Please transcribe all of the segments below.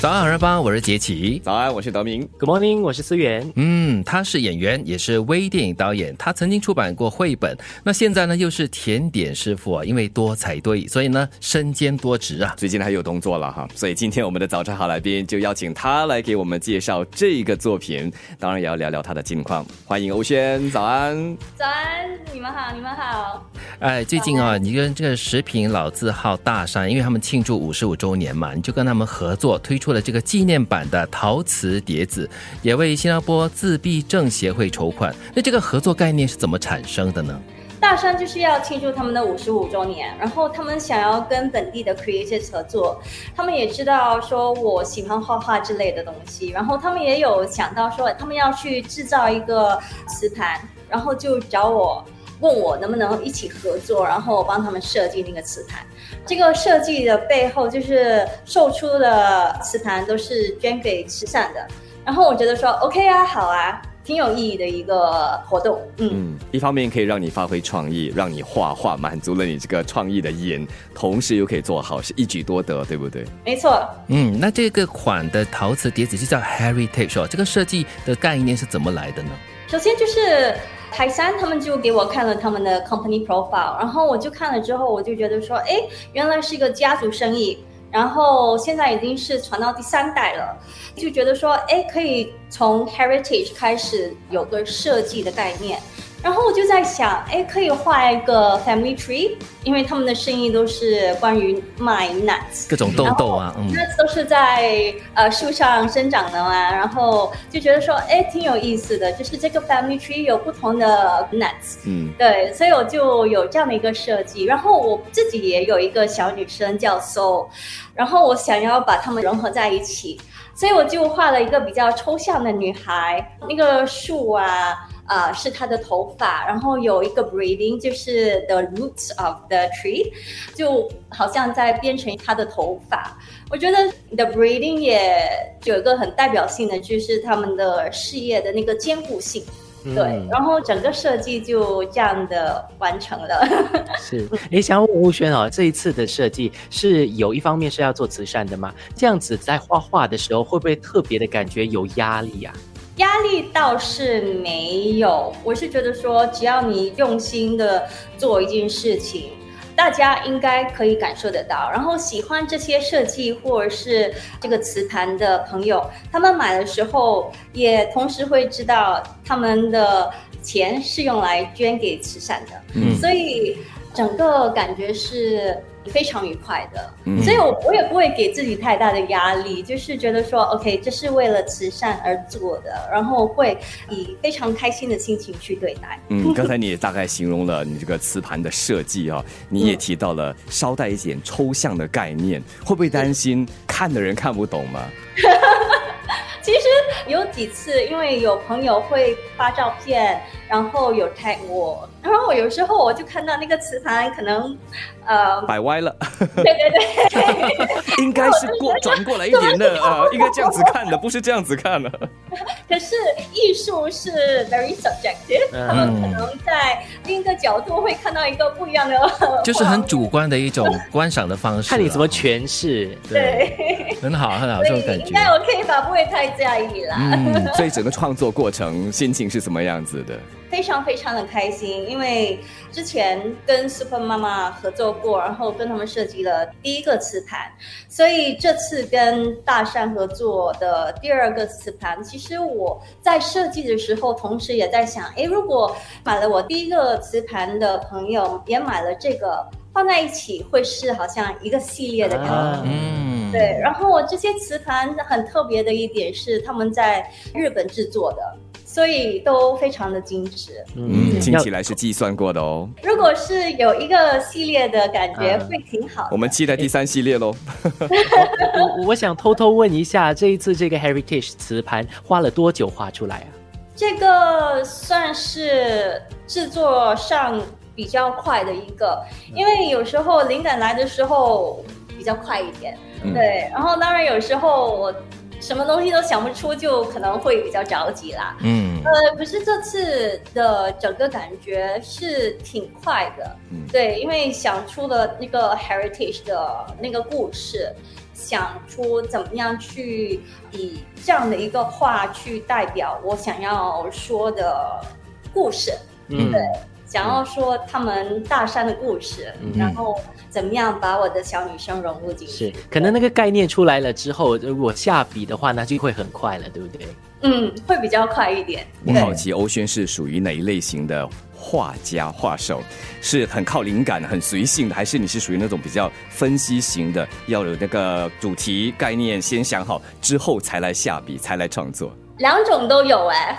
早安，好人帮，我是杰奇。早安，我是德明。Good morning，我是思源。嗯，他是演员，也是微电影导演。他曾经出版过绘本，那现在呢又是甜点师傅啊。因为多才多艺，所以呢身兼多职啊。最近还有动作了哈，所以今天我们的早晨好来宾就邀请他来给我们介绍这个作品，当然也要聊聊他的近况。欢迎欧轩，早安。早安，你们好，你们好。哎，最近啊，你跟这个食品老字号大山，因为他们庆祝五十五周年嘛，你就跟他们合作推出了这个纪念版的陶瓷碟子，也为新加坡自闭症协会筹款。那这个合作概念是怎么产生的呢？大山就是要庆祝他们的五十五周年，然后他们想要跟本地的 creators 合作，他们也知道说我喜欢画画之类的东西，然后他们也有想到说他们要去制造一个瓷盘，然后就找我。问我能不能一起合作，然后帮他们设计那个磁盘。这个设计的背后就是售出的磁盘都是捐给慈善的。然后我觉得说 OK 啊，好啊，挺有意义的一个活动。嗯，嗯，一方面可以让你发挥创意，让你画画满足了你这个创意的眼，同时又可以做好，是一举多得，对不对？没错。嗯，那这个款的陶瓷碟子就叫 Heritage 哦，这个设计的概念是怎么来的呢？首先就是台山他们就给我看了他们的 company profile，然后我就看了之后，我就觉得说，哎，原来是一个家族生意，然后现在已经是传到第三代了，就觉得说，哎，可以从 heritage 开始有个设计的概念。然后我就在想，哎，可以画一个 family tree，因为他们的生意都是关于卖 nuts，各种豆豆啊，嗯，nuts 都是在呃树上生长的嘛，然后就觉得说，哎，挺有意思的，就是这个 family tree 有不同的 nuts，嗯，对，所以我就有这样的一个设计。然后我自己也有一个小女生叫 Soul，然后我想要把它们融合在一起，所以我就画了一个比较抽象的女孩，那个树啊。啊、是他的头发，然后有一个 breathing，就是 the roots of the tree，就好像在编成他的头发。我觉得 the breathing 也有一个很代表性的，就是他们的事业的那个坚固性。对，嗯然后整个设计就这样的完成了。是，哎，想要问吴轩哦，这一次的设计是有一方面是要做慈善的吗？这样子在画画的时候，会不会特别的感觉有压力啊？压力倒是没有，我是觉得说，只要你用心的做一件事情，大家应该可以感受得到。然后喜欢这些设计或者是这个磁盘的朋友，他们买的时候也同时会知道他们的钱是用来捐给慈善的，嗯所以整个感觉是非常愉快的。嗯所以我我也不会给自己太大的压力，就是觉得说，OK，这是为了慈善而做的，然后会以非常开心的心情去对待。嗯，刚才你也大概形容了你这个磁盘的设计啊、你也提到了稍带一点抽象的概念，会不会担心看的人看不懂吗？有几次，因为有朋友会发照片，然后有 tag 我，然后我有时候我就看到那个磁盘可能，呃，摆歪了，对对对，应该是过转过来一点的啊、应该这样子看的，不是这样子看的。可是艺术是 very subjective，、嗯他们可能在另一个角度会看到一个不一样的，就是很主观的一种观赏的方式啊，看你怎么诠释。对，很好很好，这种感觉。应该 OK 吧，不会太在意啦。嗯，所以整个创作过程心情是什么样子的？非常非常的开心，因为之前跟 Super 妈妈合作过，然后跟他们设计了第一个磁盘，所以这次跟大山合作的第二个磁盘，其实我在设计的时候，同时也在想，诶，如果买了我第一个磁盘的朋友也买了这个，放在一起会是好像一个系列的感觉。啊嗯，对，然后这些磁盘很特别的一点是他们在日本制作的，所以都非常的精致。嗯，听起来是计算过的哦。如果是有一个系列的感觉，啊会挺好的。我们期待第三系列喽。我我想偷偷问一下，这一次这个 Heritage 磁盘花了多久画出来啊？这个算是制作上比较快的一个，因为有时候灵感来的时候比较快一点，嗯对。然后当然有时候我什么东西都想不出，就可能会比较着急啦。嗯。呃，可是这次的整个感觉是挺快的，嗯。对，因为想出了那个 heritage 的那个故事，想出怎么样去以这样的一个话去代表我想要说的故事。嗯。对，想要说他们大山的故事，嗯然后怎么样把我的小女生融入进去。是，可能那个概念出来了之后，如果下笔的话，那就会很快了，对不对？嗯，会比较快一点。我好奇欧轩是属于哪一类型的画家、画手？是很靠灵感、很随性的，还是你是属于那种比较分析型的，要有那个主题概念先想好之后才来下笔，才来创作？两种都有哎、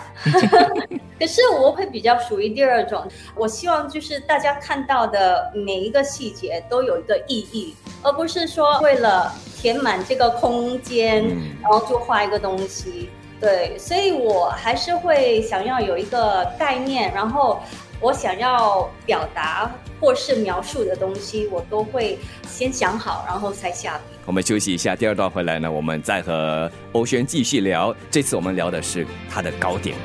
可是我会比较属于第二种，我希望就是大家看到的每一个细节都有一个意义，而不是说为了填满这个空间，嗯。然后就画一个东西。对，所以我还是会想要有一个概念，然后我想要表达或是描述的东西，我都会先想好，然后才下笔。我们休息一下，第二段回来呢，我们再和欧轩继续聊。这次我们聊的是他的糕点。